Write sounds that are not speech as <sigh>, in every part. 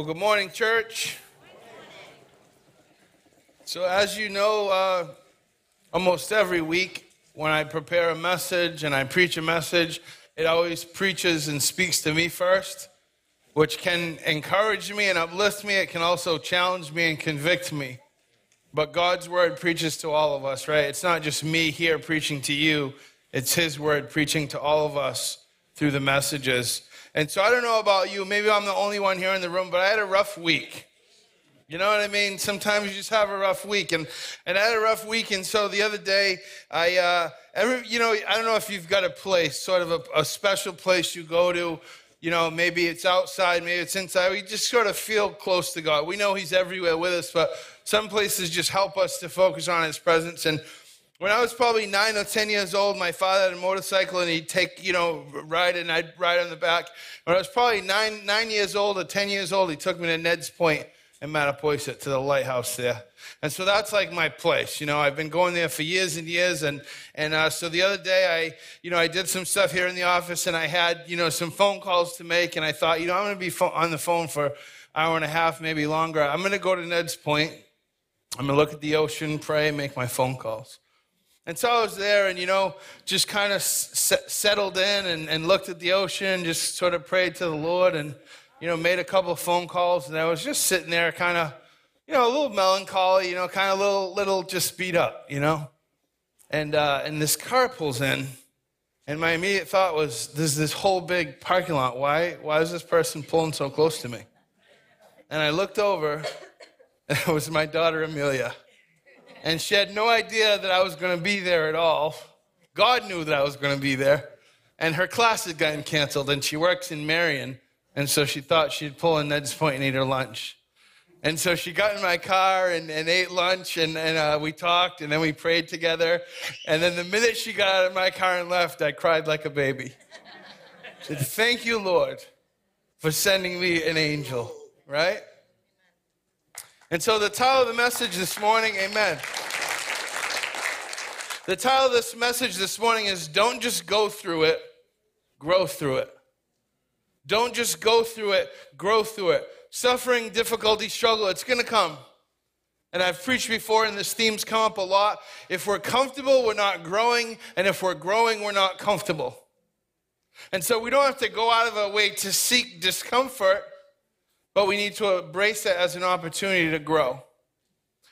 Well, good morning, church. So, as you know, uh, almost every week when I prepare a message and I preach a message, it always preaches and speaks to me first, which can encourage me and uplift me. It can also challenge me and convict me. But God's word preaches to all of us, right? It's not just me here preaching to you, it's His word preaching to all of us through the messages. And so I don't know about you, maybe I'm the only one here in the room, but I had a rough week. You know what I mean? Sometimes you just have a rough week, and and I had a rough week, and so the other day, I uh, every you know I don't know if you've got a place, sort of a, a special place you go to. You know, maybe it's outside, maybe it's inside. We just sort of feel close to God. We know He's everywhere with us, but some places just help us to focus on His presence. And when I was probably nine or 10 years old, my father had a motorcycle and he'd take, you know, ride and I'd ride on the back. When I was probably nine, nine years old or 10 years old, he took me to Ned's Point in Mattapoisett to the lighthouse there. And so that's like my place. You know, I've been going there for years and years. And, and uh, so the other day, I, you know, I did some stuff here in the office and I had, you know, some phone calls to make. And I thought, you know, I'm going to be on the phone for an hour and a half, maybe longer. I'm going to go to Ned's Point. I'm going to look at the ocean, pray, make my phone calls. And so I was there and, you know, just kind of s- settled in and, and looked at the ocean, just sort of prayed to the Lord and, you know, made a couple of phone calls. And I was just sitting there kind of, you know, a little melancholy, you know, kind of a little, little just beat up, you know. And, uh, and this car pulls in. And my immediate thought was, there's this whole big parking lot. Why, why is this person pulling so close to me? And I looked over, and <laughs> it was my daughter Amelia and she had no idea that I was going to be there at all. God knew that I was going to be there. And her class had gotten canceled, and she works in Marion. And so she thought she'd pull in Ned's Point and eat her lunch. And so she got in my car and, and ate lunch, and, and uh, we talked, and then we prayed together. And then the minute she got out of my car and left, I cried like a baby. I said, Thank you, Lord, for sending me an angel, right? And so, the title of the message this morning, amen. The title of this message this morning is Don't Just Go Through It, Grow Through It. Don't just go through it, grow through it. Suffering, difficulty, struggle, it's going to come. And I've preached before, and this theme's come up a lot. If we're comfortable, we're not growing. And if we're growing, we're not comfortable. And so we don't have to go out of our way to seek discomfort but we need to embrace that as an opportunity to grow.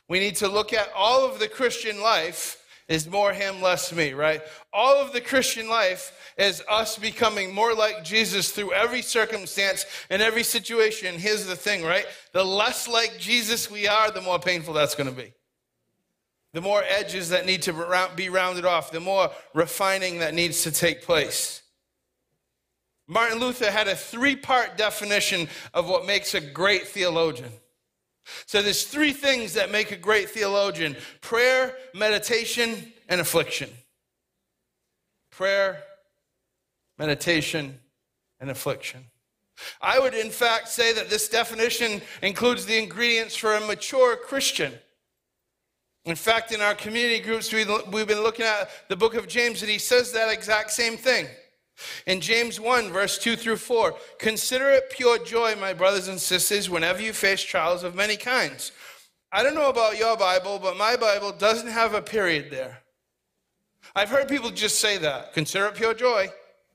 We need to look at all of the Christian life is more him, less me, right? All of the Christian life is us becoming more like Jesus through every circumstance and every situation. Here's the thing, right? The less like Jesus we are, the more painful that's going to be. The more edges that need to be rounded off, the more refining that needs to take place. Martin Luther had a three part definition of what makes a great theologian. So there's three things that make a great theologian prayer, meditation, and affliction. Prayer, meditation, and affliction. I would, in fact, say that this definition includes the ingredients for a mature Christian. In fact, in our community groups, we've been looking at the book of James, and he says that exact same thing. In James 1, verse 2 through 4, consider it pure joy, my brothers and sisters, whenever you face trials of many kinds. I don't know about your Bible, but my Bible doesn't have a period there. I've heard people just say that. Consider it pure joy,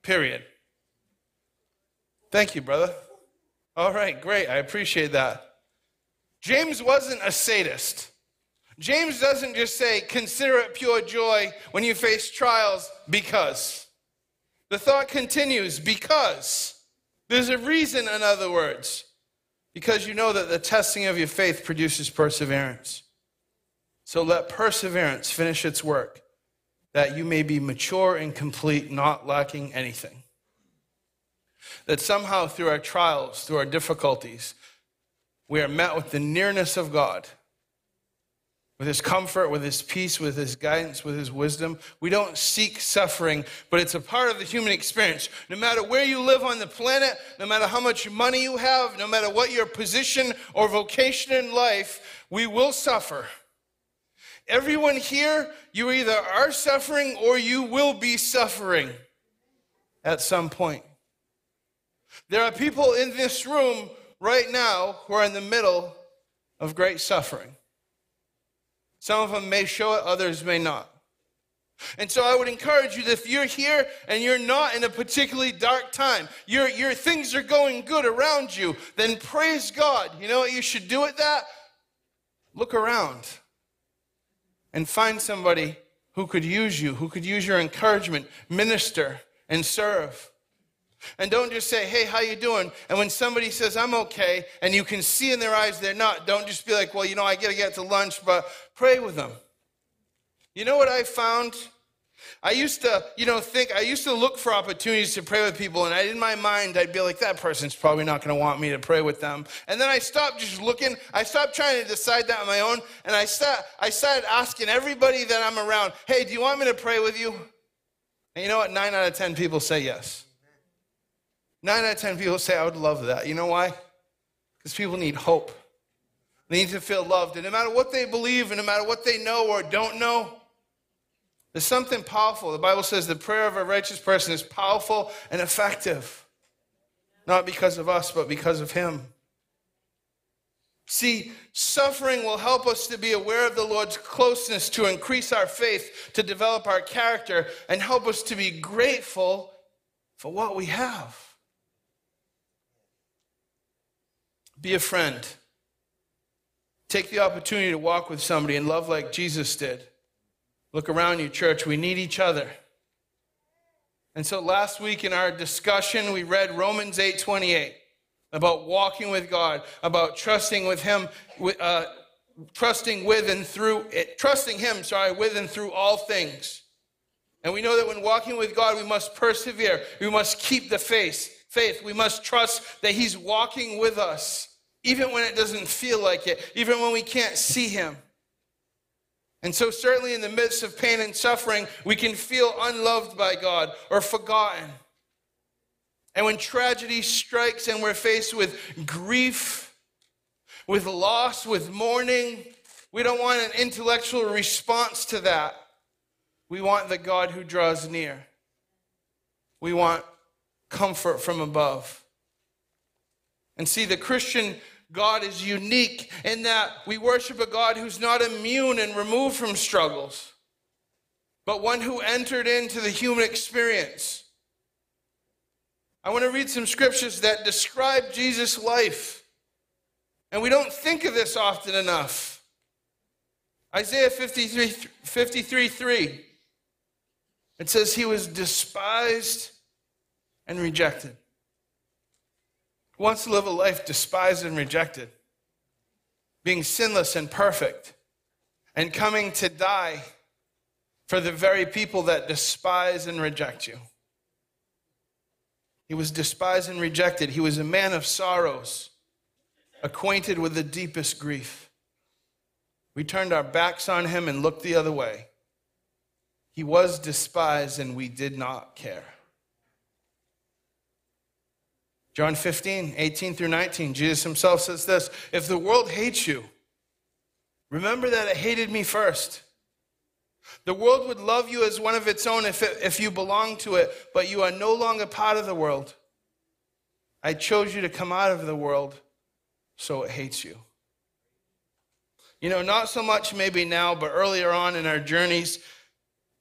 period. Thank you, brother. All right, great. I appreciate that. James wasn't a sadist. James doesn't just say, consider it pure joy when you face trials because. The thought continues because. There's a reason, in other words, because you know that the testing of your faith produces perseverance. So let perseverance finish its work, that you may be mature and complete, not lacking anything. That somehow through our trials, through our difficulties, we are met with the nearness of God with his comfort, with his peace, with his guidance, with his wisdom. We don't seek suffering, but it's a part of the human experience. No matter where you live on the planet, no matter how much money you have, no matter what your position or vocation in life, we will suffer. Everyone here, you either are suffering or you will be suffering at some point. There are people in this room right now who are in the middle of great suffering. Some of them may show it, others may not. And so I would encourage you that if you're here and you're not in a particularly dark time, your, your things are going good around you, then praise God. You know what you should do with that? Look around and find somebody who could use you, who could use your encouragement, minister and serve. And don't just say, "Hey, how you doing?" And when somebody says, "I'm okay," and you can see in their eyes they're not, don't just be like, "Well, you know, I got to get to lunch," but pray with them. You know what I found? I used to, you know, think, I used to look for opportunities to pray with people, and I, in my mind, I'd be like, that person's probably not going to want me to pray with them. And then I stopped just looking, I stopped trying to decide that on my own, and I, start, I started asking everybody that I'm around, hey, do you want me to pray with you? And you know what? Nine out of 10 people say yes. Nine out of 10 people say, I would love that. You know why? Because people need hope. They need to feel loved. And no matter what they believe, and no matter what they know or don't know, there's something powerful. The Bible says the prayer of a righteous person is powerful and effective. Not because of us, but because of Him. See, suffering will help us to be aware of the Lord's closeness, to increase our faith, to develop our character, and help us to be grateful for what we have. Be a friend. Take the opportunity to walk with somebody and love like Jesus did. Look around you, church. We need each other. And so last week in our discussion, we read Romans 8 28 about walking with God, about trusting with Him, uh, trusting with and through, it, trusting Him, sorry, with and through all things. And we know that when walking with God, we must persevere. We must keep the faith. Faith. We must trust that He's walking with us even when it doesn't feel like it, even when we can't see Him. And so, certainly in the midst of pain and suffering, we can feel unloved by God or forgotten. And when tragedy strikes and we're faced with grief, with loss, with mourning, we don't want an intellectual response to that. We want the God who draws near. We want comfort from above. And see, the Christian God is unique in that we worship a God who's not immune and removed from struggles, but one who entered into the human experience. I want to read some scriptures that describe Jesus' life. And we don't think of this often enough. Isaiah 53, 53 3. It says, He was despised and rejected wants to live a life despised and rejected, being sinless and perfect, and coming to die for the very people that despise and reject you. He was despised and rejected. He was a man of sorrows, acquainted with the deepest grief. We turned our backs on him and looked the other way. He was despised and we did not care. John 15, 18 through 19, Jesus himself says this If the world hates you, remember that it hated me first. The world would love you as one of its own if, it, if you belong to it, but you are no longer part of the world. I chose you to come out of the world, so it hates you. You know, not so much maybe now, but earlier on in our journeys,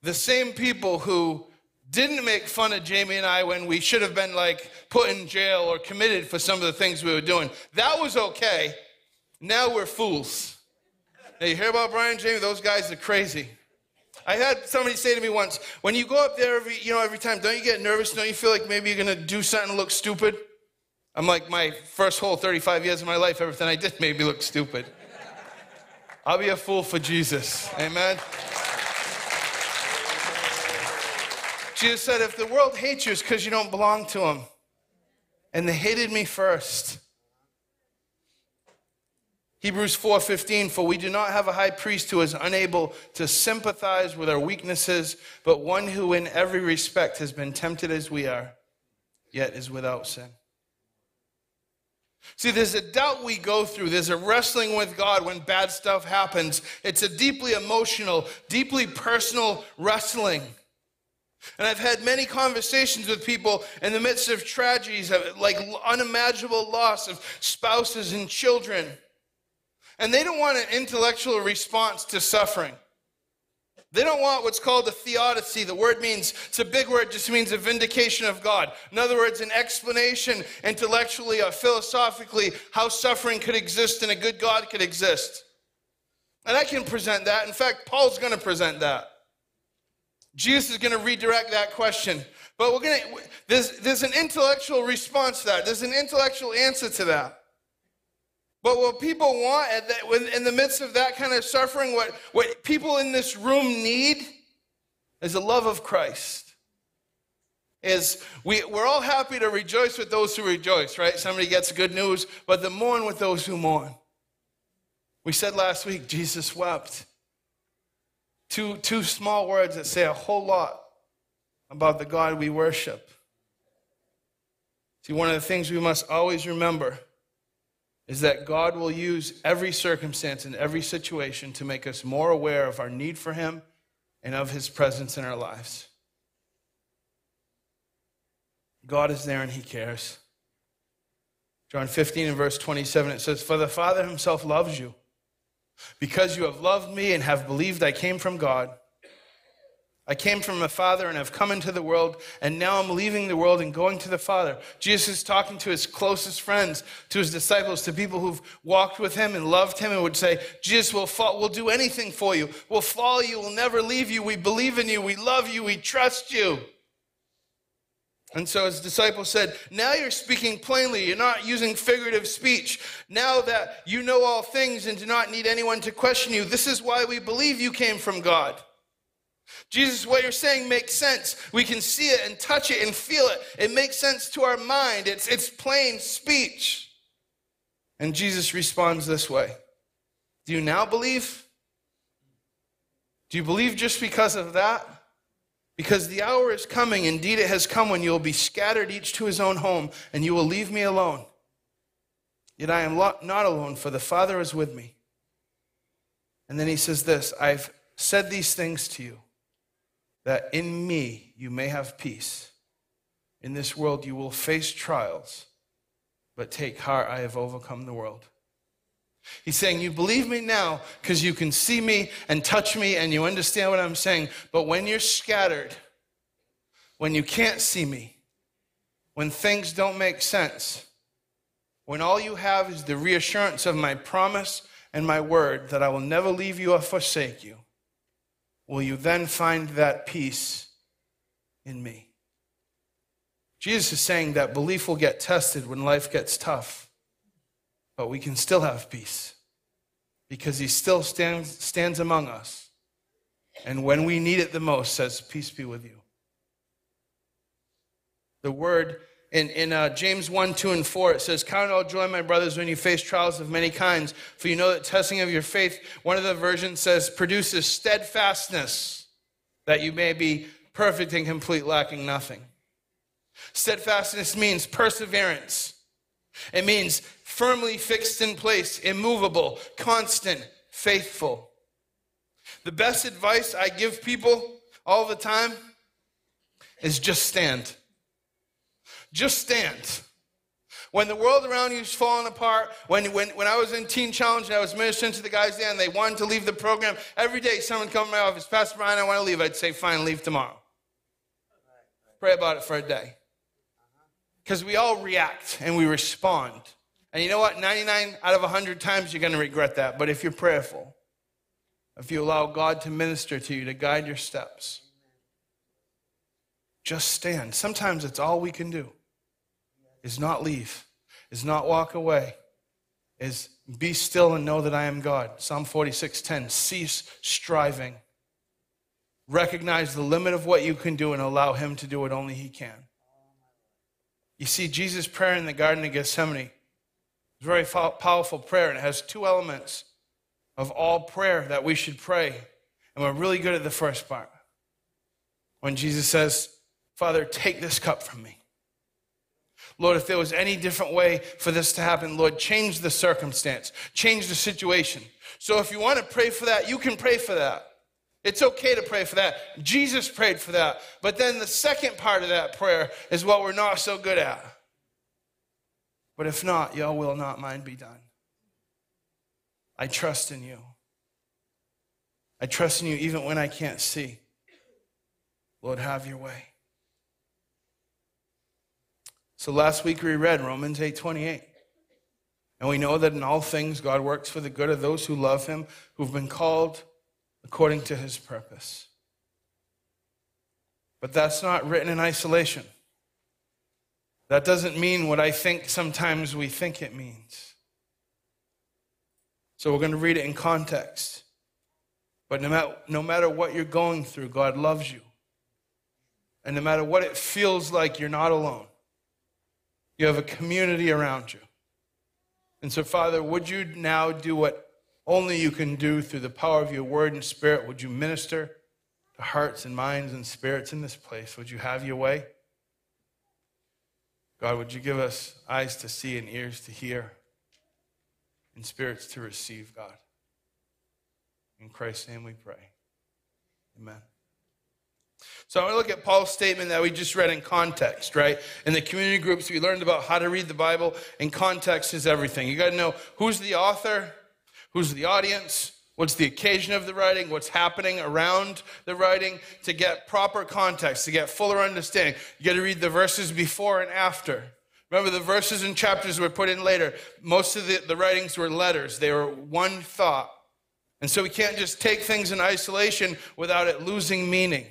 the same people who didn't make fun of Jamie and I when we should have been like put in jail or committed for some of the things we were doing. That was okay. Now we're fools. Now you hear about Brian Jamie? Those guys are crazy. I had somebody say to me once, when you go up there every, you know, every time, don't you get nervous? Don't you feel like maybe you're gonna do something and look stupid? I'm like, my first whole 35 years of my life, everything I did made me look stupid. I'll be a fool for Jesus. Amen. Jesus said, if the world hates you, it's because you don't belong to them. And they hated me first. Hebrews 4:15 for we do not have a high priest who is unable to sympathize with our weaknesses but one who in every respect has been tempted as we are yet is without sin. See there's a doubt we go through there's a wrestling with God when bad stuff happens it's a deeply emotional deeply personal wrestling And I've had many conversations with people in the midst of tragedies, like unimaginable loss of spouses and children. And they don't want an intellectual response to suffering. They don't want what's called a theodicy. The word means, it's a big word, just means a vindication of God. In other words, an explanation intellectually or philosophically how suffering could exist and a good God could exist. And I can present that. In fact, Paul's going to present that. Jesus is going to redirect that question. But we're going to, there's, there's an intellectual response to that, there's an intellectual answer to that. But what people want in the midst of that kind of suffering, what, what people in this room need is the love of Christ. Is we, we're all happy to rejoice with those who rejoice, right? Somebody gets good news, but the mourn with those who mourn. We said last week, Jesus wept. Two, two small words that say a whole lot about the God we worship. See, one of the things we must always remember is that God will use every circumstance and every situation to make us more aware of our need for Him and of His presence in our lives. God is there and He cares. John 15 and verse 27, it says, For the Father Himself loves you, because you have loved me and have believed I came from God. I came from my Father and have come into the world, and now I'm leaving the world and going to the Father. Jesus is talking to his closest friends, to his disciples, to people who've walked with him and loved him and would say, Jesus will fall, we'll do anything for you. We'll follow you. We'll never leave you. We believe in you. We love you. We trust you. And so his disciples said, Now you're speaking plainly. You're not using figurative speech. Now that you know all things and do not need anyone to question you, this is why we believe you came from God. Jesus, what you're saying makes sense. We can see it and touch it and feel it. It makes sense to our mind. It's, it's plain speech. And Jesus responds this way Do you now believe? Do you believe just because of that? Because the hour is coming, indeed it has come, when you will be scattered each to his own home, and you will leave me alone. Yet I am not alone, for the Father is with me. And then he says this I've said these things to you that in me you may have peace. In this world you will face trials, but take heart, I have overcome the world. He's saying, You believe me now because you can see me and touch me and you understand what I'm saying. But when you're scattered, when you can't see me, when things don't make sense, when all you have is the reassurance of my promise and my word that I will never leave you or forsake you, will you then find that peace in me? Jesus is saying that belief will get tested when life gets tough, but we can still have peace because he still stands, stands among us. And when we need it the most, says, Peace be with you. The word in, in uh, James 1, 2, and 4, it says, Count all joy, my brothers, when you face trials of many kinds, for you know that testing of your faith, one of the versions says, produces steadfastness, that you may be perfect and complete, lacking nothing. Steadfastness means perseverance. It means firmly fixed in place, immovable, constant, faithful. The best advice I give people all the time is just stand. Just stand. When the world around you is falling apart, when, when, when I was in Teen Challenge and I was ministering to the guys there and they wanted to leave the program, every day someone would come to my office, Pastor Brian, I want to leave. I'd say, fine, leave tomorrow. Pray about it for a day. Because we all react and we respond. And you know what? 99 out of 100 times you're going to regret that. But if you're prayerful, if you allow God to minister to you, to guide your steps, just stand. Sometimes it's all we can do is not leave, is not walk away, is be still and know that I am God. Psalm 46:10. Cease striving. Recognize the limit of what you can do and allow him to do what only he can. You see, Jesus' prayer in the Garden of Gethsemane is a very powerful prayer, and it has two elements of all prayer that we should pray. And we're really good at the first part. When Jesus says, Father, take this cup from me. Lord, if there was any different way for this to happen, Lord, change the circumstance, change the situation. So if you want to pray for that, you can pray for that. It's okay to pray for that. Jesus prayed for that. But then the second part of that prayer is what we're not so good at. But if not, your will, not mine, be done. I trust in you. I trust in you even when I can't see. Lord, have your way. So last week we read Romans 8:28. And we know that in all things God works for the good of those who love him, who've been called according to his purpose. But that's not written in isolation. That doesn't mean what I think sometimes we think it means. So we're going to read it in context. But no matter, no matter what you're going through, God loves you. And no matter what it feels like, you're not alone. You have a community around you. And so, Father, would you now do what only you can do through the power of your word and spirit? Would you minister to hearts and minds and spirits in this place? Would you have your way? God, would you give us eyes to see and ears to hear and spirits to receive, God? In Christ's name we pray. Amen. So I want to look at Paul's statement that we just read in context, right? In the community groups, we learned about how to read the Bible, and context is everything. You got to know who's the author, who's the audience, what's the occasion of the writing, what's happening around the writing to get proper context, to get fuller understanding. You got to read the verses before and after. Remember, the verses and chapters were put in later. Most of the, the writings were letters, they were one thought. And so we can't just take things in isolation without it losing meaning.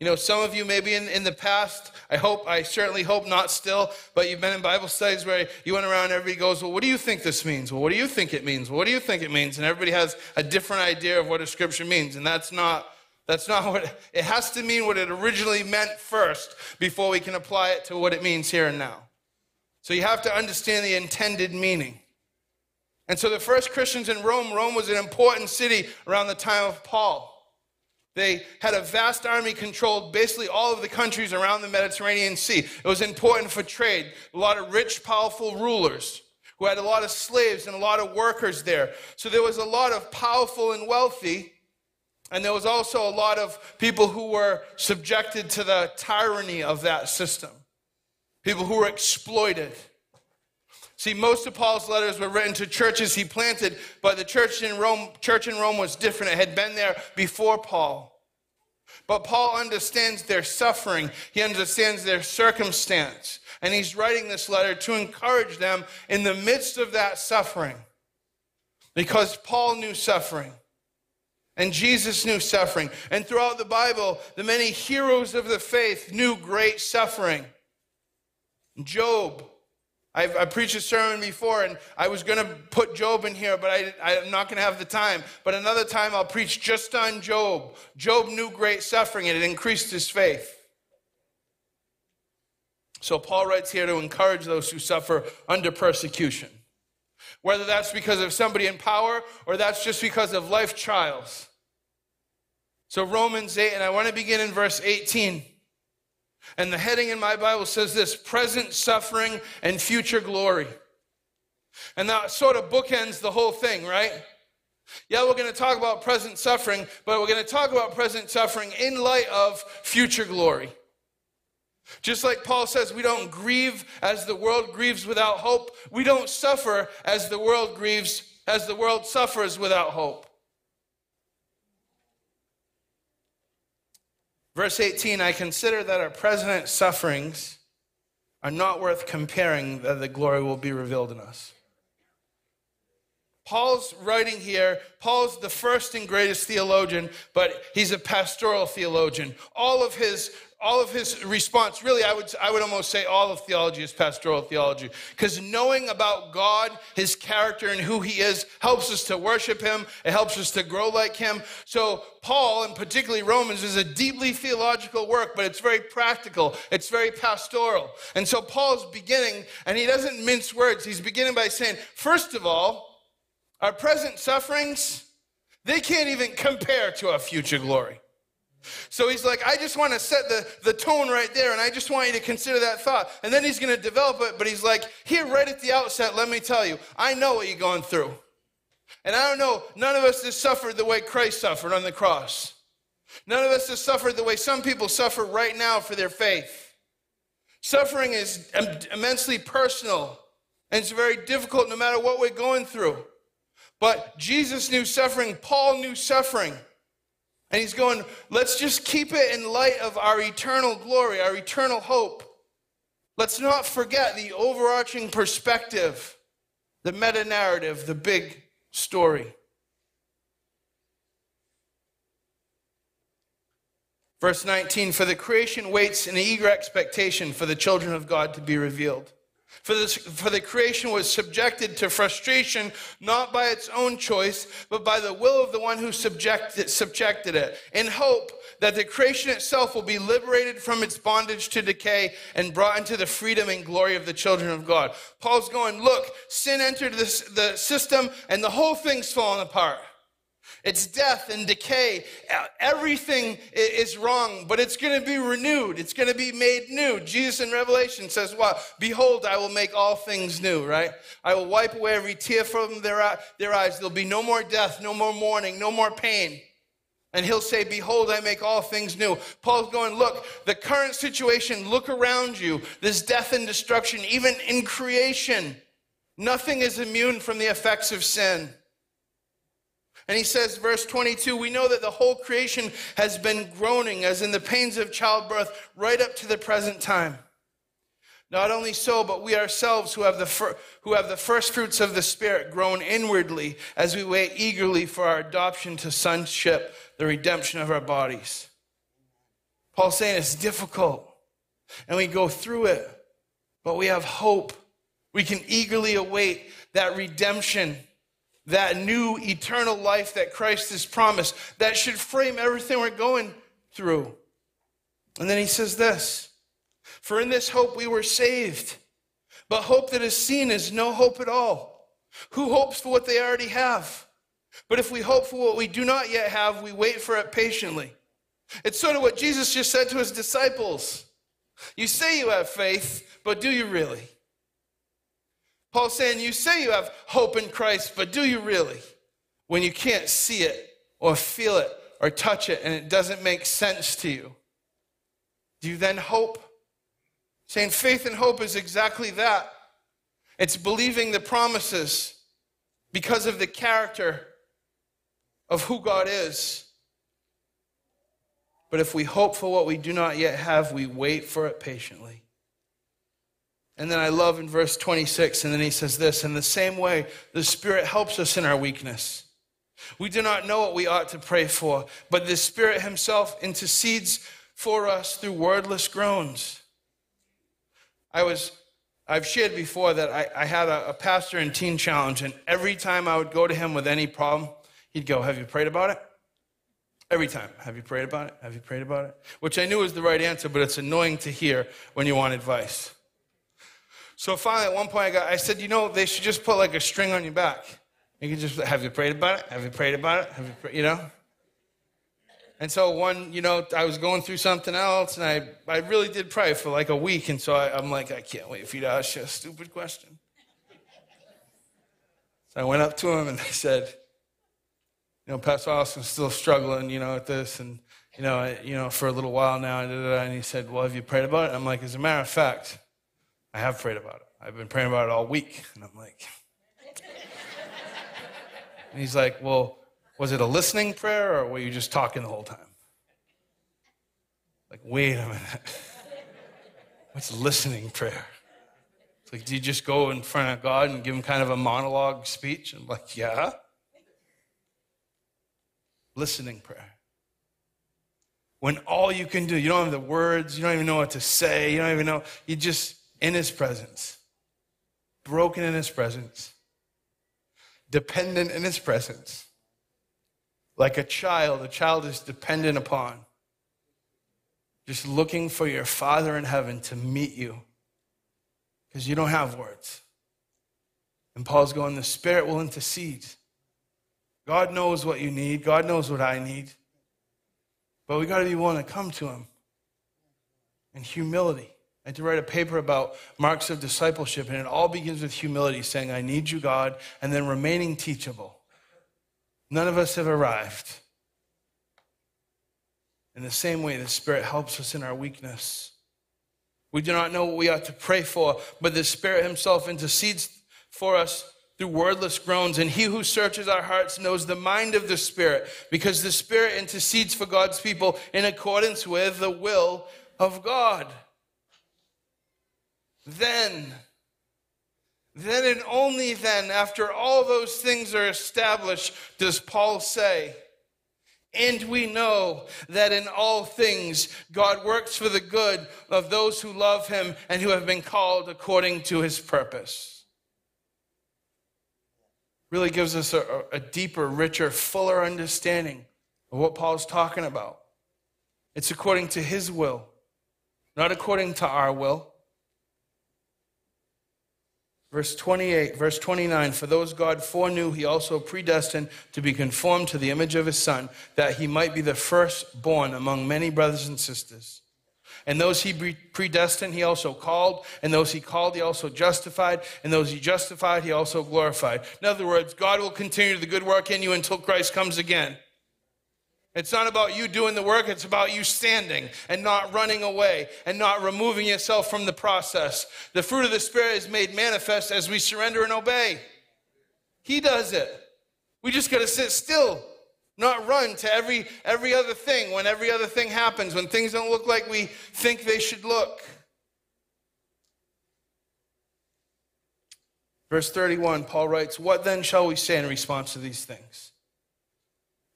You know, some of you maybe in, in the past, I hope, I certainly hope not still, but you've been in Bible studies where you went around, everybody goes, Well, what do you think this means? Well, what do you think it means? Well, what do you think it means? And everybody has a different idea of what a scripture means. And that's not that's not what it has to mean what it originally meant first before we can apply it to what it means here and now. So you have to understand the intended meaning. And so the first Christians in Rome, Rome was an important city around the time of Paul. They had a vast army controlled basically all of the countries around the Mediterranean Sea. It was important for trade. A lot of rich, powerful rulers who had a lot of slaves and a lot of workers there. So there was a lot of powerful and wealthy, and there was also a lot of people who were subjected to the tyranny of that system, people who were exploited. See, most of Paul's letters were written to churches he planted, but the church in Rome, church in Rome was different. It had been there before Paul. But Paul understands their suffering. He understands their circumstance. And he's writing this letter to encourage them in the midst of that suffering. Because Paul knew suffering. And Jesus knew suffering. And throughout the Bible, the many heroes of the faith knew great suffering. Job, I've, I preached a sermon before, and I was going to put Job in here, but I, I'm not going to have the time. But another time, I'll preach just on Job. Job knew great suffering, and it increased his faith. So Paul writes here to encourage those who suffer under persecution, whether that's because of somebody in power or that's just because of life trials. So Romans 8, and I want to begin in verse 18. And the heading in my Bible says this present suffering and future glory. And that sort of bookends the whole thing, right? Yeah, we're going to talk about present suffering, but we're going to talk about present suffering in light of future glory. Just like Paul says, we don't grieve as the world grieves without hope. We don't suffer as the world grieves, as the world suffers without hope. Verse 18 I consider that our present sufferings are not worth comparing that the glory will be revealed in us. Paul's writing here, Paul's the first and greatest theologian, but he's a pastoral theologian. All of his all of his response, really, I would, I would almost say all of theology is pastoral theology. Because knowing about God, his character, and who he is helps us to worship him. It helps us to grow like him. So, Paul, and particularly Romans, is a deeply theological work, but it's very practical. It's very pastoral. And so, Paul's beginning, and he doesn't mince words. He's beginning by saying, first of all, our present sufferings, they can't even compare to our future glory. So he's like, I just want to set the, the tone right there, and I just want you to consider that thought. And then he's going to develop it, but he's like, here, right at the outset, let me tell you, I know what you're going through. And I don't know, none of us has suffered the way Christ suffered on the cross. None of us has suffered the way some people suffer right now for their faith. Suffering is immensely personal and it's very difficult no matter what we're going through. But Jesus knew suffering, Paul knew suffering. And he's going, let's just keep it in light of our eternal glory, our eternal hope. Let's not forget the overarching perspective, the meta narrative, the big story. Verse 19 For the creation waits in eager expectation for the children of God to be revealed. For, this, for the creation was subjected to frustration not by its own choice, but by the will of the one who subjected, subjected it, in hope that the creation itself will be liberated from its bondage to decay and brought into the freedom and glory of the children of God. Paul's going, Look, sin entered this, the system and the whole thing's fallen apart. It's death and decay. Everything is wrong, but it's going to be renewed. It's going to be made new. Jesus in Revelation says, What? Behold, I will make all things new, right? I will wipe away every tear from their, their eyes. There'll be no more death, no more mourning, no more pain. And he'll say, Behold, I make all things new. Paul's going, Look, the current situation, look around you. There's death and destruction, even in creation. Nothing is immune from the effects of sin. And he says, verse 22, we know that the whole creation has been groaning as in the pains of childbirth right up to the present time. Not only so, but we ourselves who have the, fir- who have the first fruits of the Spirit groan inwardly as we wait eagerly for our adoption to sonship, the redemption of our bodies. Paul's saying it's difficult and we go through it, but we have hope. We can eagerly await that redemption that new eternal life that Christ has promised. That should frame everything we're going through. And then he says this For in this hope we were saved. But hope that is seen is no hope at all. Who hopes for what they already have? But if we hope for what we do not yet have, we wait for it patiently. It's sort of what Jesus just said to his disciples. You say you have faith, but do you really? Paul's saying, You say you have hope in Christ, but do you really? When you can't see it or feel it or touch it and it doesn't make sense to you, do you then hope? Saying faith and hope is exactly that. It's believing the promises because of the character of who God is. But if we hope for what we do not yet have, we wait for it patiently. And then I love in verse 26, and then he says this In the same way, the Spirit helps us in our weakness. We do not know what we ought to pray for, but the Spirit Himself intercedes for us through wordless groans. I was, I've shared before that I, I had a, a pastor in Teen Challenge, and every time I would go to him with any problem, he'd go, Have you prayed about it? Every time. Have you prayed about it? Have you prayed about it? Which I knew was the right answer, but it's annoying to hear when you want advice. So finally, at one point, I, got, I said, you know, they should just put like a string on your back. You can just, have you prayed about it? Have you prayed about it? Have you, prayed, you know? And so one, you know, I was going through something else, and I, I really did pray for like a week. And so I, I'm like, I can't wait for you to ask you a stupid question. So I went up to him and I said, you know, Pastor Austin's still struggling, you know, at this, and you know, you know, for a little while now. And he said, well, have you prayed about it? I'm like, as a matter of fact, I have prayed about it. I've been praying about it all week. And I'm like, <laughs> and he's like, well, was it a listening prayer or were you just talking the whole time? Like, wait a minute. <laughs> What's listening prayer? It's like, do you just go in front of God and give him kind of a monologue speech? I'm like, yeah. Listening prayer. When all you can do, you don't have the words, you don't even know what to say, you don't even know, you just in his presence, broken in his presence, dependent in his presence. Like a child, a child is dependent upon. Just looking for your Father in heaven to meet you because you don't have words. And Paul's going, the Spirit will intercede. God knows what you need, God knows what I need. But we got to be willing to come to Him in humility and to write a paper about marks of discipleship. And it all begins with humility, saying, I need you, God, and then remaining teachable. None of us have arrived. In the same way, the Spirit helps us in our weakness. We do not know what we ought to pray for, but the Spirit Himself intercedes for us through wordless groans. And He who searches our hearts knows the mind of the Spirit, because the Spirit intercedes for God's people in accordance with the will of God. Then, then and only then, after all those things are established, does Paul say, and we know that in all things God works for the good of those who love him and who have been called according to his purpose. Really gives us a, a deeper, richer, fuller understanding of what Paul's talking about. It's according to his will, not according to our will. Verse 28, verse 29 For those God foreknew, he also predestined to be conformed to the image of his Son, that he might be the firstborn among many brothers and sisters. And those he predestined, he also called. And those he called, he also justified. And those he justified, he also glorified. In other words, God will continue the good work in you until Christ comes again. It's not about you doing the work, it's about you standing and not running away and not removing yourself from the process. The fruit of the Spirit is made manifest as we surrender and obey. He does it. We just got to sit still, not run to every, every other thing when every other thing happens, when things don't look like we think they should look. Verse 31, Paul writes, What then shall we say in response to these things?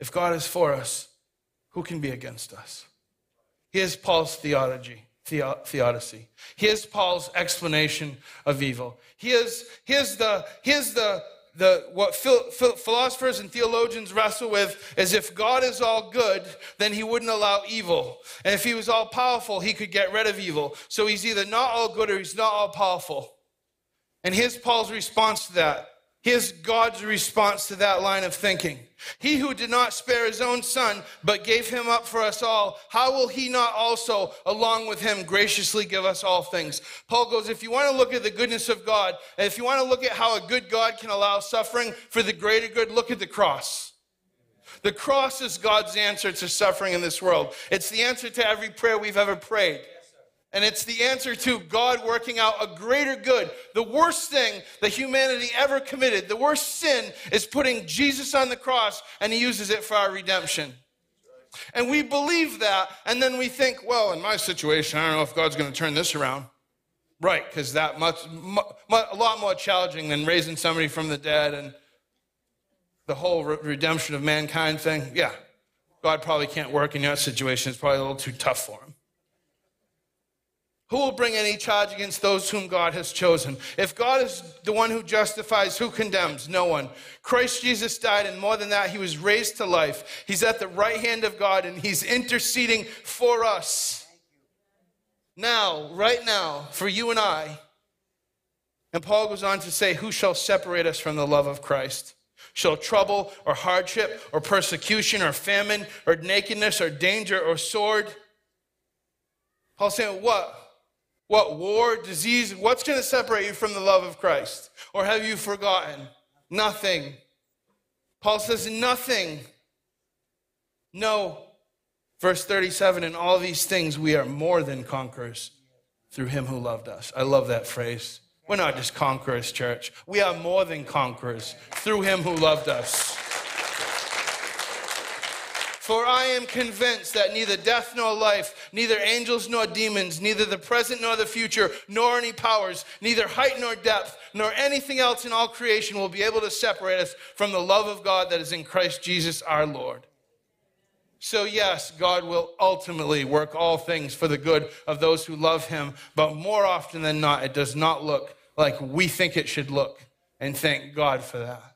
If God is for us, who can be against us? Here's Paul's theology, theodicy. Here's Paul's explanation of evil. Here's, here's the, here's the, the, what philosophers and theologians wrestle with is if God is all good, then he wouldn't allow evil. And if he was all powerful, he could get rid of evil. So he's either not all good or he's not all powerful. And here's Paul's response to that. Here's God's response to that line of thinking. He who did not spare his own son, but gave him up for us all, how will he not also, along with him, graciously give us all things? Paul goes, if you want to look at the goodness of God, and if you want to look at how a good God can allow suffering for the greater good, look at the cross. The cross is God's answer to suffering in this world. It's the answer to every prayer we've ever prayed. And it's the answer to God working out a greater good. The worst thing that humanity ever committed, the worst sin, is putting Jesus on the cross, and He uses it for our redemption. And we believe that, and then we think, well, in my situation, I don't know if God's going to turn this around. Right, because that much, a lot more challenging than raising somebody from the dead and the whole redemption of mankind thing. Yeah, God probably can't work in your situation. It's probably a little too tough for him. Who will bring any charge against those whom God has chosen? If God is the one who justifies, who condemns? No one. Christ Jesus died, and more than that, he was raised to life. He's at the right hand of God, and he's interceding for us. Now, right now, for you and I. And Paul goes on to say, Who shall separate us from the love of Christ? Shall trouble or hardship or persecution or famine or nakedness or danger or sword? Paul's saying, What? What, war, disease? What's going to separate you from the love of Christ? Or have you forgotten? Nothing. Paul says, nothing. No. Verse 37 In all these things we are more than conquerors through him who loved us. I love that phrase. We're not just conquerors, church. We are more than conquerors through him who loved us. For I am convinced that neither death nor life, neither angels nor demons, neither the present nor the future, nor any powers, neither height nor depth, nor anything else in all creation will be able to separate us from the love of God that is in Christ Jesus our Lord. So, yes, God will ultimately work all things for the good of those who love Him, but more often than not, it does not look like we think it should look. And thank God for that.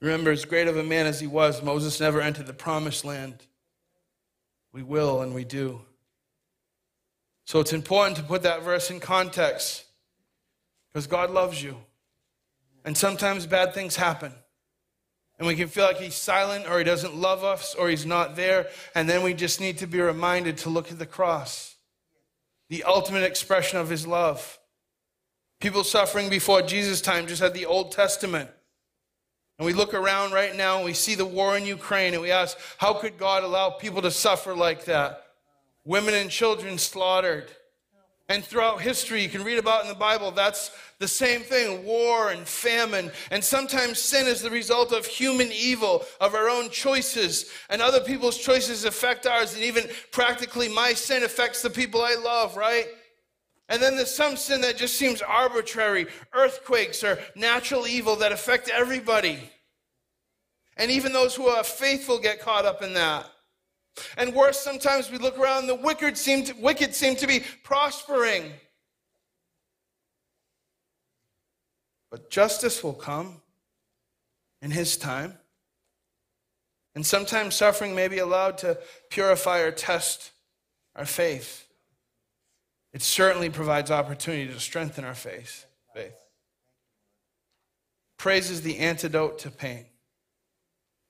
Remember, as great of a man as he was, Moses never entered the promised land. We will and we do. So it's important to put that verse in context because God loves you. And sometimes bad things happen. And we can feel like he's silent or he doesn't love us or he's not there. And then we just need to be reminded to look at the cross, the ultimate expression of his love. People suffering before Jesus' time just had the Old Testament. And we look around right now and we see the war in Ukraine and we ask, how could God allow people to suffer like that? Women and children slaughtered. And throughout history, you can read about in the Bible, that's the same thing war and famine. And sometimes sin is the result of human evil, of our own choices. And other people's choices affect ours. And even practically, my sin affects the people I love, right? And then there's some sin that just seems arbitrary earthquakes or natural evil that affect everybody. And even those who are faithful get caught up in that. And worse, sometimes we look around, and the wicked seem to, wicked seem to be prospering. But justice will come in His time. And sometimes suffering may be allowed to purify or test our faith. It certainly provides opportunity to strengthen our faith. faith. Praise is the antidote to pain.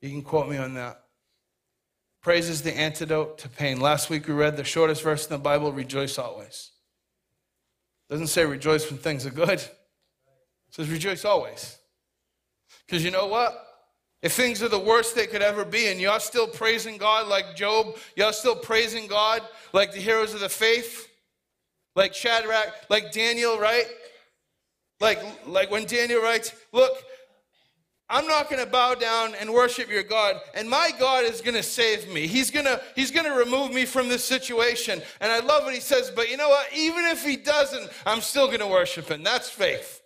You can quote me on that. Praise is the antidote to pain. Last week we read the shortest verse in the Bible rejoice always. It doesn't say rejoice when things are good, it says rejoice always. Because you know what? If things are the worst they could ever be, and you're still praising God like Job, you're still praising God like the heroes of the faith, like Shadrach, like Daniel, right? Like, like when Daniel writes, Look, I'm not going to bow down and worship your God, and my God is going to save me. He's going to he's going to remove me from this situation. And I love what he says, but you know what? Even if he doesn't, I'm still going to worship him. That's faith.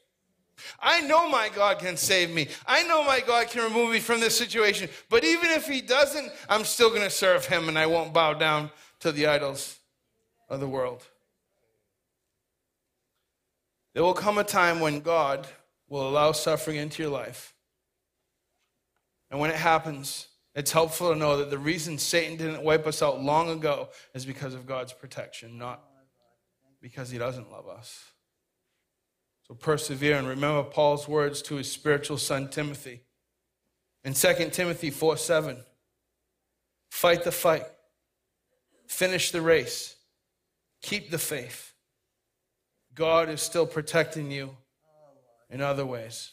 I know my God can save me. I know my God can remove me from this situation. But even if he doesn't, I'm still going to serve him and I won't bow down to the idols of the world. There will come a time when God will allow suffering into your life and when it happens, it's helpful to know that the reason Satan didn't wipe us out long ago is because of God's protection, not because he doesn't love us. So persevere and remember Paul's words to his spiritual son Timothy. In 2 Timothy 4 7, fight the fight, finish the race, keep the faith. God is still protecting you in other ways.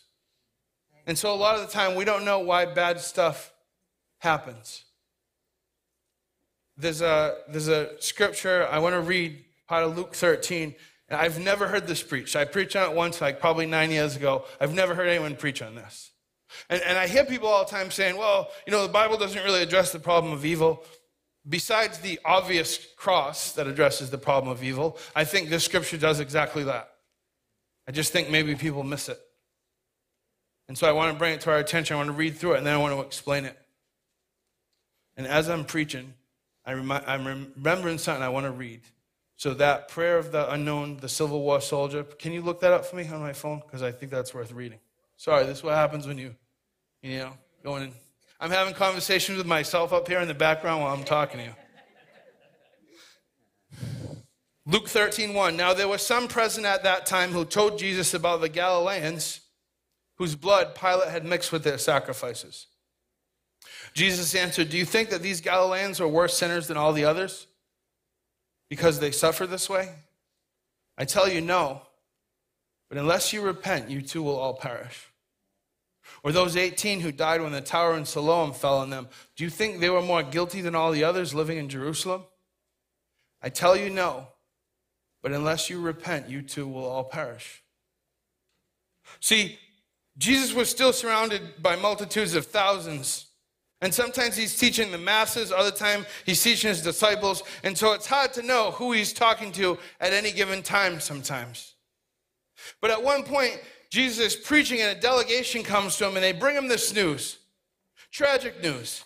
And so a lot of the time, we don't know why bad stuff happens. There's a, there's a scripture I want to read, part of Luke 13. And I've never heard this preached. I preached on it once, like probably nine years ago. I've never heard anyone preach on this. And, and I hear people all the time saying, well, you know, the Bible doesn't really address the problem of evil. Besides the obvious cross that addresses the problem of evil, I think this scripture does exactly that. I just think maybe people miss it. And so I want to bring it to our attention. I want to read through it and then I want to explain it. And as I'm preaching, I am remembering something I want to read. So that prayer of the unknown, the Civil War soldier, can you look that up for me on my phone? Because I think that's worth reading. Sorry, this is what happens when you, you know, going in. I'm having conversations with myself up here in the background while I'm talking to you. Luke 13, 1. Now there were some present at that time who told Jesus about the Galileans whose blood Pilate had mixed with their sacrifices. Jesus answered, Do you think that these Galileans are worse sinners than all the others because they suffer this way? I tell you, no. But unless you repent, you too will all perish. Or those 18 who died when the tower in Siloam fell on them, do you think they were more guilty than all the others living in Jerusalem? I tell you, no. But unless you repent, you too will all perish. See, Jesus was still surrounded by multitudes of thousands. And sometimes he's teaching the masses, other time he's teaching his disciples. And so it's hard to know who he's talking to at any given time sometimes. But at one point, Jesus is preaching and a delegation comes to him and they bring him this news. Tragic news.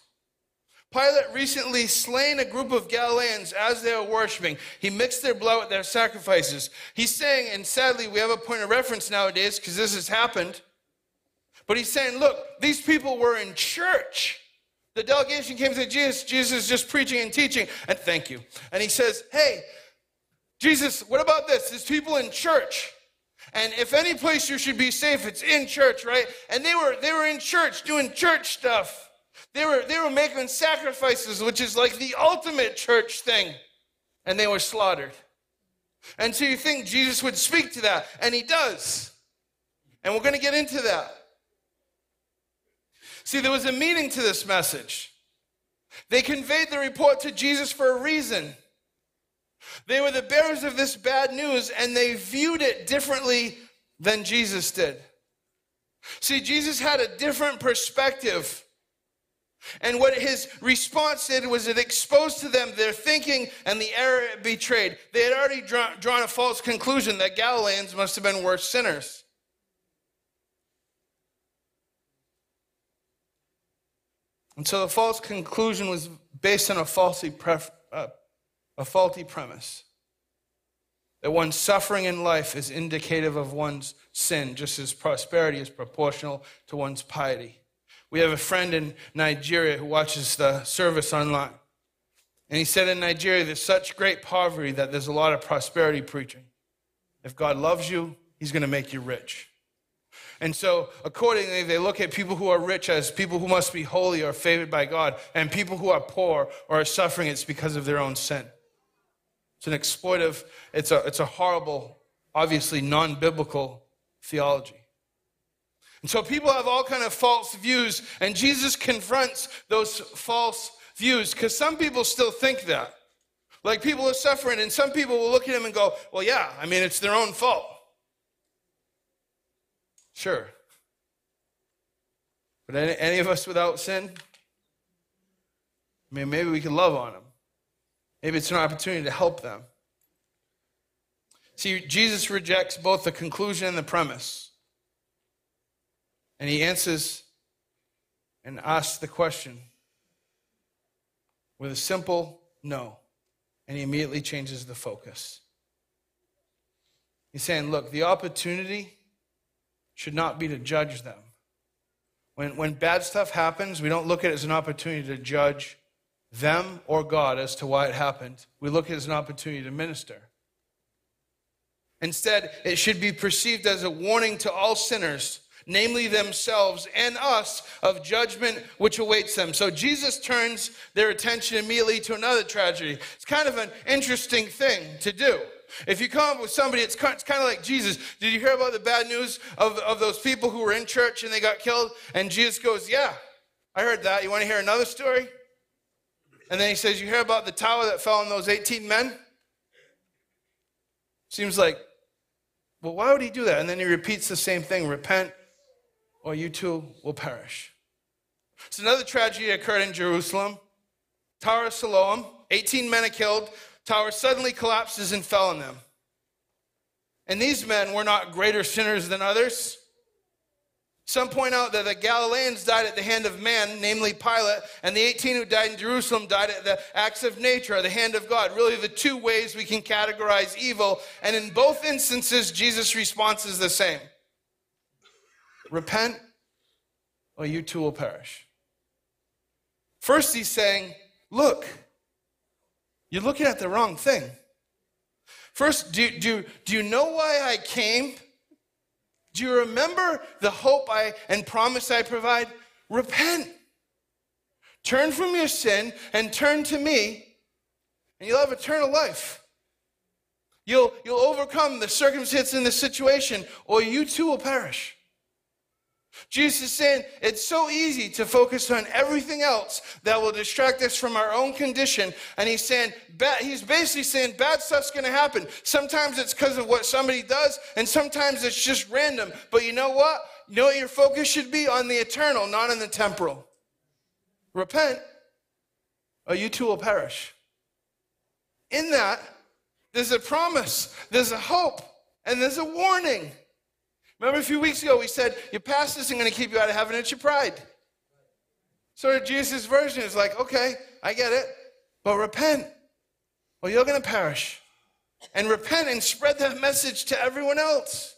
Pilate recently slain a group of Galileans as they were worshiping. He mixed their blood with their sacrifices. He's saying, and sadly, we have a point of reference nowadays because this has happened. But he's saying, look, these people were in church. The delegation came to Jesus. Jesus is just preaching and teaching. And thank you. And he says, hey, Jesus, what about this? There's people in church. And if any place you should be safe, it's in church, right? And they were they were in church doing church stuff. They were they were making sacrifices, which is like the ultimate church thing. And they were slaughtered. And so you think Jesus would speak to that, and he does. And we're going to get into that. See, there was a meaning to this message. They conveyed the report to Jesus for a reason. They were the bearers of this bad news and they viewed it differently than Jesus did. See, Jesus had a different perspective. And what his response did was it exposed to them their thinking and the error it betrayed. They had already drawn, drawn a false conclusion that Galileans must have been worse sinners. And so the false conclusion was based on a, falsely pref- uh, a faulty premise that one's suffering in life is indicative of one's sin, just as prosperity is proportional to one's piety. We have a friend in Nigeria who watches the service online. And he said in Nigeria, there's such great poverty that there's a lot of prosperity preaching. If God loves you, he's going to make you rich. And so, accordingly, they look at people who are rich as people who must be holy or favored by God, and people who are poor or are suffering, it's because of their own sin. It's an exploitive, it's a, it's a horrible, obviously non biblical theology. And so people have all kind of false views, and Jesus confronts those false views because some people still think that. Like people are suffering, and some people will look at him and go, Well, yeah, I mean, it's their own fault. Sure. But any, any of us without sin? I mean, maybe we can love on them. Maybe it's an opportunity to help them. See, Jesus rejects both the conclusion and the premise. And he answers and asks the question with a simple no. And he immediately changes the focus. He's saying, look, the opportunity should not be to judge them. When, when bad stuff happens, we don't look at it as an opportunity to judge them or God as to why it happened. We look at it as an opportunity to minister. Instead, it should be perceived as a warning to all sinners namely themselves and us, of judgment which awaits them. So Jesus turns their attention immediately to another tragedy. It's kind of an interesting thing to do. If you come up with somebody, it's kind, of like Jesus. Did you hear about the bad news of, of those people who were in church and they got killed? And Jesus goes, Yeah, I heard that. You want to hear another story? And then he says, You hear about the tower that fell on those 18 men? Seems like, well, why would he do that? And then he repeats the same thing repent or you too will perish. So another tragedy occurred in Jerusalem. Tower of Siloam, 18 men are killed. Tower suddenly collapses and fell on them. And these men were not greater sinners than others. Some point out that the Galileans died at the hand of man, namely Pilate, and the 18 who died in Jerusalem died at the acts of nature, the hand of God. Really, the two ways we can categorize evil. And in both instances, Jesus' response is the same Repent, or you too will perish. First, he's saying, Look, you're looking at the wrong thing. First, do, do, do you know why I came? Do you remember the hope I and promise I provide? Repent. Turn from your sin and turn to me, and you'll have eternal life. You'll, you'll overcome the circumstance and the situation, or you too will perish. Jesus is saying it's so easy to focus on everything else that will distract us from our own condition. And he's saying, he's basically saying bad stuff's going to happen. Sometimes it's because of what somebody does, and sometimes it's just random. But you know what? You know what your focus should be? On the eternal, not on the temporal. Repent, or you too will perish. In that, there's a promise, there's a hope, and there's a warning. Remember a few weeks ago, we said, Your past isn't going to keep you out of heaven, it's your pride. So Jesus' version is like, Okay, I get it, but repent, or you're going to perish. And repent and spread that message to everyone else.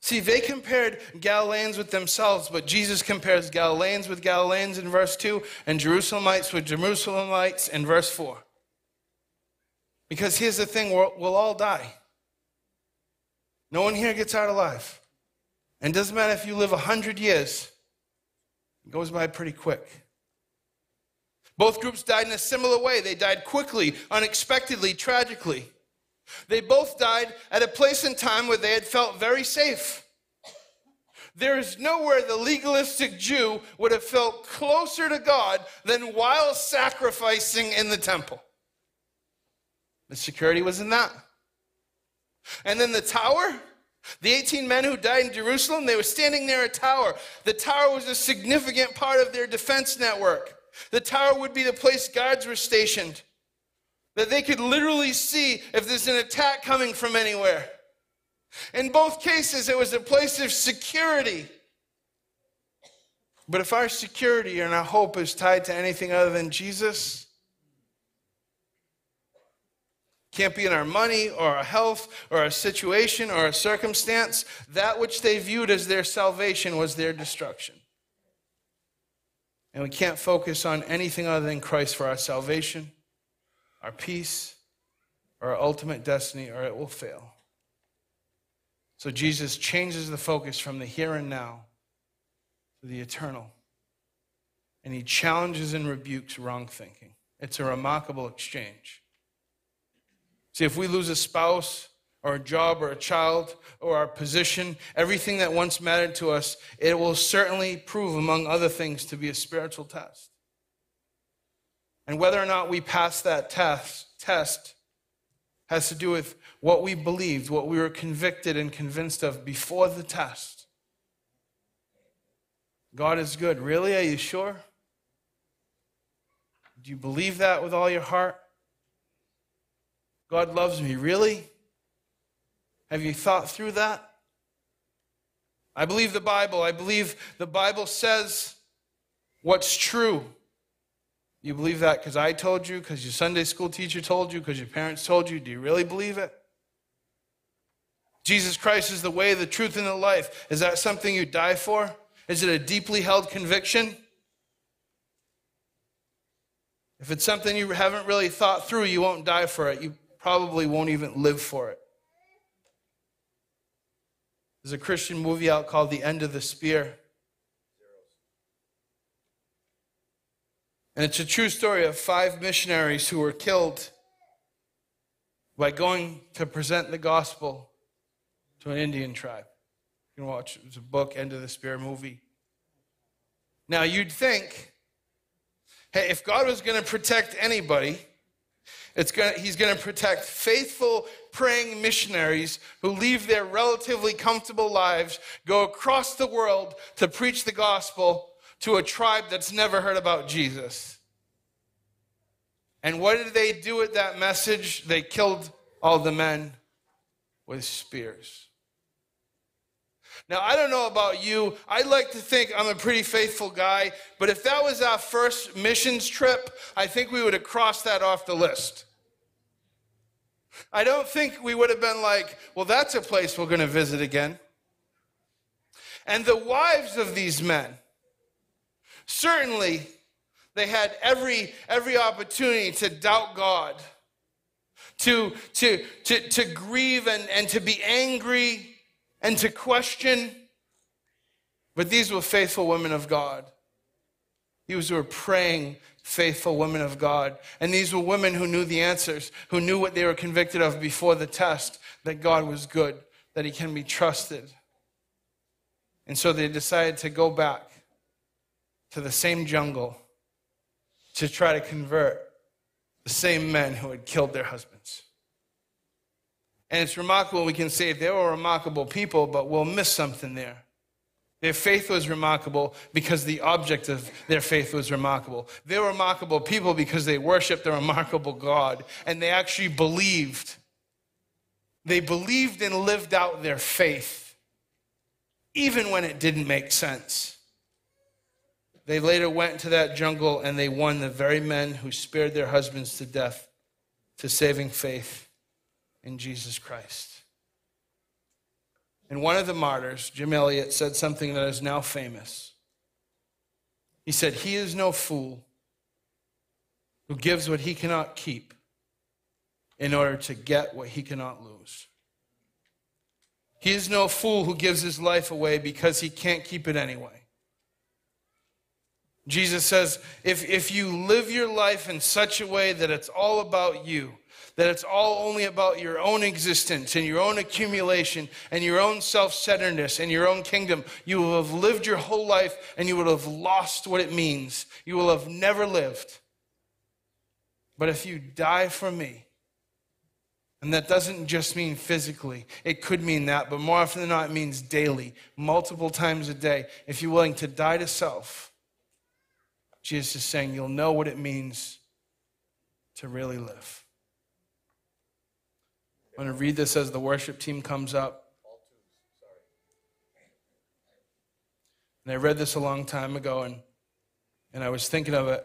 See, they compared Galileans with themselves, but Jesus compares Galileans with Galileans in verse 2 and Jerusalemites with Jerusalemites in verse 4. Because here's the thing we'll, we'll all die. No one here gets out alive. And it doesn't matter if you live 100 years, it goes by pretty quick. Both groups died in a similar way. They died quickly, unexpectedly, tragically. They both died at a place and time where they had felt very safe. There is nowhere the legalistic Jew would have felt closer to God than while sacrificing in the temple. The security was in that. And then the tower, the 18 men who died in Jerusalem, they were standing near a tower. The tower was a significant part of their defense network. The tower would be the place guards were stationed, that they could literally see if there's an attack coming from anywhere. In both cases, it was a place of security. But if our security and our hope is tied to anything other than Jesus, can't be in our money or our health or our situation or our circumstance. That which they viewed as their salvation was their destruction. And we can't focus on anything other than Christ for our salvation, our peace, or our ultimate destiny, or it will fail. So Jesus changes the focus from the here and now to the eternal. And he challenges and rebukes wrong thinking. It's a remarkable exchange. See, if we lose a spouse or a job or a child or our position, everything that once mattered to us, it will certainly prove, among other things, to be a spiritual test. And whether or not we pass that test, test has to do with what we believed, what we were convicted and convinced of before the test. God is good. Really? Are you sure? Do you believe that with all your heart? God loves me. Really? Have you thought through that? I believe the Bible. I believe the Bible says what's true. You believe that because I told you, because your Sunday school teacher told you, because your parents told you? Do you really believe it? Jesus Christ is the way, the truth, and the life. Is that something you die for? Is it a deeply held conviction? If it's something you haven't really thought through, you won't die for it. You probably won't even live for it. There's a Christian movie out called The End of the Spear. And it's a true story of five missionaries who were killed by going to present the gospel to an Indian tribe. You can watch it. It's a book, End of the Spear movie. Now you'd think, hey, if God was going to protect anybody, gonna, he's going to protect faithful, praying missionaries who leave their relatively comfortable lives, go across the world to preach the gospel to a tribe that's never heard about Jesus. And what did they do with that message? They killed all the men with spears. Now, I don't know about you. I'd like to think I'm a pretty faithful guy, but if that was our first missions trip, I think we would have crossed that off the list. I don't think we would have been like, well, that's a place we're going to visit again. And the wives of these men, certainly they had every, every opportunity to doubt God, to, to, to, to grieve and, and to be angry and to question. But these were faithful women of God. These were praying, faithful women of God. And these were women who knew the answers, who knew what they were convicted of before the test that God was good, that He can be trusted. And so they decided to go back to the same jungle to try to convert the same men who had killed their husbands. And it's remarkable we can say they were remarkable people, but we'll miss something there. Their faith was remarkable because the object of their faith was remarkable. They were remarkable people because they worshiped a remarkable God and they actually believed. They believed and lived out their faith, even when it didn't make sense. They later went into that jungle and they won the very men who spared their husbands to death to saving faith in Jesus Christ. And one of the martyrs, Jim Elliot, said something that is now famous. He said, He is no fool who gives what he cannot keep in order to get what he cannot lose. He is no fool who gives his life away because he can't keep it anyway. Jesus says, if, if you live your life in such a way that it's all about you, that it's all only about your own existence and your own accumulation and your own self centeredness and your own kingdom, you will have lived your whole life and you will have lost what it means. You will have never lived. But if you die for me, and that doesn't just mean physically, it could mean that, but more often than not, it means daily, multiple times a day. If you're willing to die to self, Jesus is saying you'll know what it means to really live. I'm going to read this as the worship team comes up. And I read this a long time ago, and, and I was thinking of it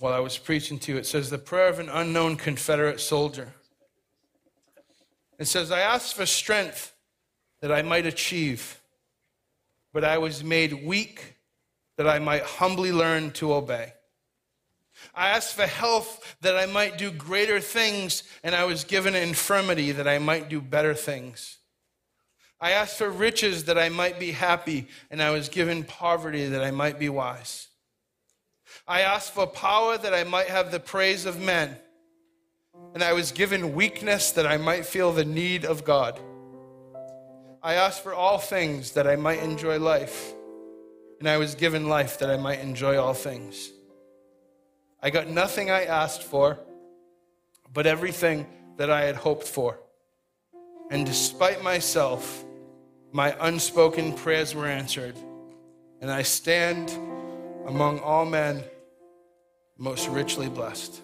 while I was preaching to you. It says, The prayer of an unknown Confederate soldier. It says, I asked for strength that I might achieve, but I was made weak that I might humbly learn to obey. I asked for health that I might do greater things, and I was given infirmity that I might do better things. I asked for riches that I might be happy, and I was given poverty that I might be wise. I asked for power that I might have the praise of men, and I was given weakness that I might feel the need of God. I asked for all things that I might enjoy life, and I was given life that I might enjoy all things. I got nothing I asked for, but everything that I had hoped for. And despite myself, my unspoken prayers were answered, and I stand among all men most richly blessed.